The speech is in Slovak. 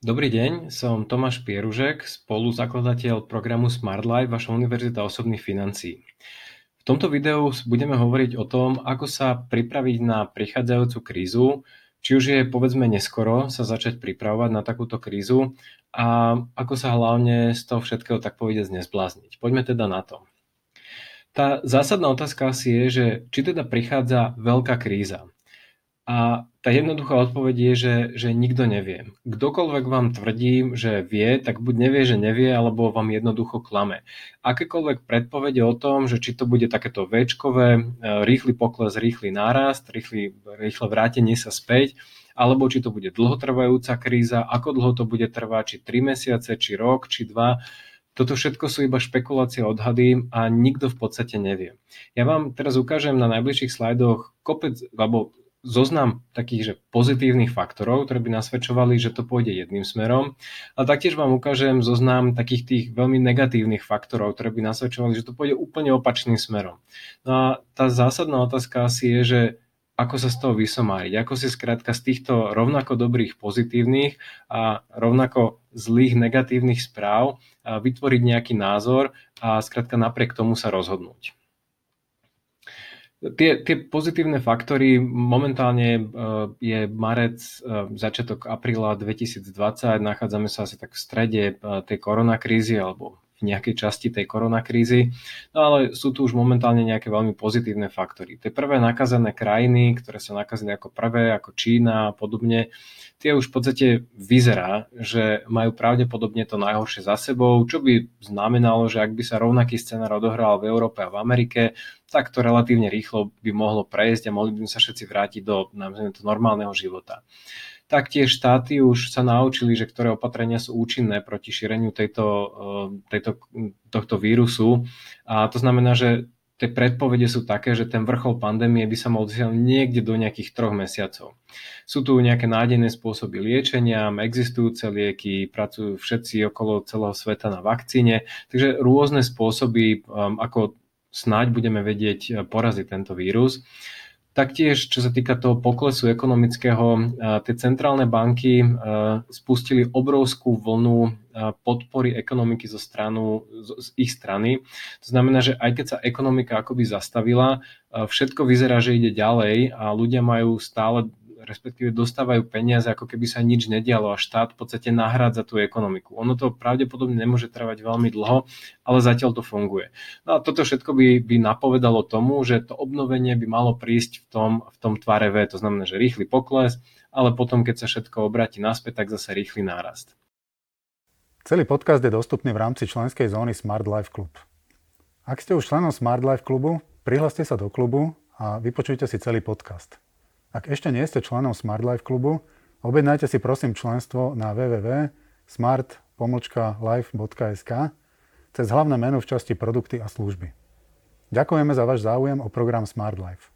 Dobrý deň, som Tomáš Pieružek, spoluzakladateľ programu Smart Life, vaša univerzita osobných financií. V tomto videu budeme hovoriť o tom, ako sa pripraviť na prichádzajúcu krízu, či už je povedzme neskoro sa začať pripravovať na takúto krízu a ako sa hlavne z toho všetkého tak povedať nezblázniť. Poďme teda na to. Tá zásadná otázka asi je, že či teda prichádza veľká kríza. A tá jednoduchá odpoveď je, že, že nikto nevie. Kdokoľvek vám tvrdí, že vie, tak buď nevie, že nevie, alebo vám jednoducho klame. Akékoľvek predpovede o tom, že či to bude takéto väčkové, e, rýchly pokles, rýchly nárast, rýchly, rýchle vrátenie sa späť, alebo či to bude dlhotrvajúca kríza, ako dlho to bude trvať, či 3 mesiace, či rok, či 2, toto všetko sú iba špekulácie odhady a nikto v podstate nevie. Ja vám teraz ukážem na najbližších slajdoch kopec, alebo zoznam takých že pozitívnych faktorov, ktoré by nasvedčovali, že to pôjde jedným smerom. A taktiež vám ukážem zoznam takých tých veľmi negatívnych faktorov, ktoré by nasvedčovali, že to pôjde úplne opačným smerom. No a tá zásadná otázka asi je, že ako sa z toho vysomáriť, ako si skrátka z týchto rovnako dobrých pozitívnych a rovnako zlých negatívnych správ vytvoriť nejaký názor a skrátka napriek tomu sa rozhodnúť. Tie, tie pozitívne faktory, momentálne uh, je marec, uh, začiatok apríla 2020, nachádzame sa asi tak v strede uh, tej koronakrízy alebo nejakej časti tej koronakrízy. No ale sú tu už momentálne nejaké veľmi pozitívne faktory. Tie prvé nakazené krajiny, ktoré sa nakazili ako prvé, ako Čína a podobne, tie už v podstate vyzerá, že majú pravdepodobne to najhoršie za sebou, čo by znamenalo, že ak by sa rovnaký scenár odohral v Európe a v Amerike, tak to relatívne rýchlo by mohlo prejsť a mohli by sa všetci vrátiť do to normálneho života. Taktiež štáty už sa naučili, že ktoré opatrenia sú účinné proti šíreniu tejto, eh, tejto, tohto vírusu. A to znamená, že tie predpovede sú také, že ten vrchol pandémie by sa mohol dosiahnuť niekde do nejakých troch mesiacov. Sú tu nejaké nádejné spôsoby liečenia, existujúce lieky, pracujú všetci okolo celého sveta na vakcíne, takže rôzne spôsoby, um, ako snáď budeme vedieť eh, poraziť tento vírus. Taktiež, čo sa týka toho poklesu ekonomického, tie centrálne banky spustili obrovskú vlnu podpory ekonomiky zo, stranu, z ich strany. To znamená, že aj keď sa ekonomika akoby zastavila, všetko vyzerá, že ide ďalej a ľudia majú stále respektíve dostávajú peniaze, ako keby sa nič nedialo a štát v podstate nahrádza tú ekonomiku. Ono to pravdepodobne nemôže trvať veľmi dlho, ale zatiaľ to funguje. No a toto všetko by, by napovedalo tomu, že to obnovenie by malo prísť v tom, v tom tvare V, to znamená, že rýchly pokles, ale potom, keď sa všetko obráti naspäť, tak zase rýchly nárast. Celý podcast je dostupný v rámci členskej zóny Smart Life Club. Ak ste už členom Smart Life klubu, prihláste sa do klubu a vypočujte si celý podcast. Ak ešte nie ste členom Smart Life klubu, objednajte si prosím členstvo na www.smart-life.sk cez hlavné menu v časti produkty a služby. Ďakujeme za váš záujem o program Smart Life.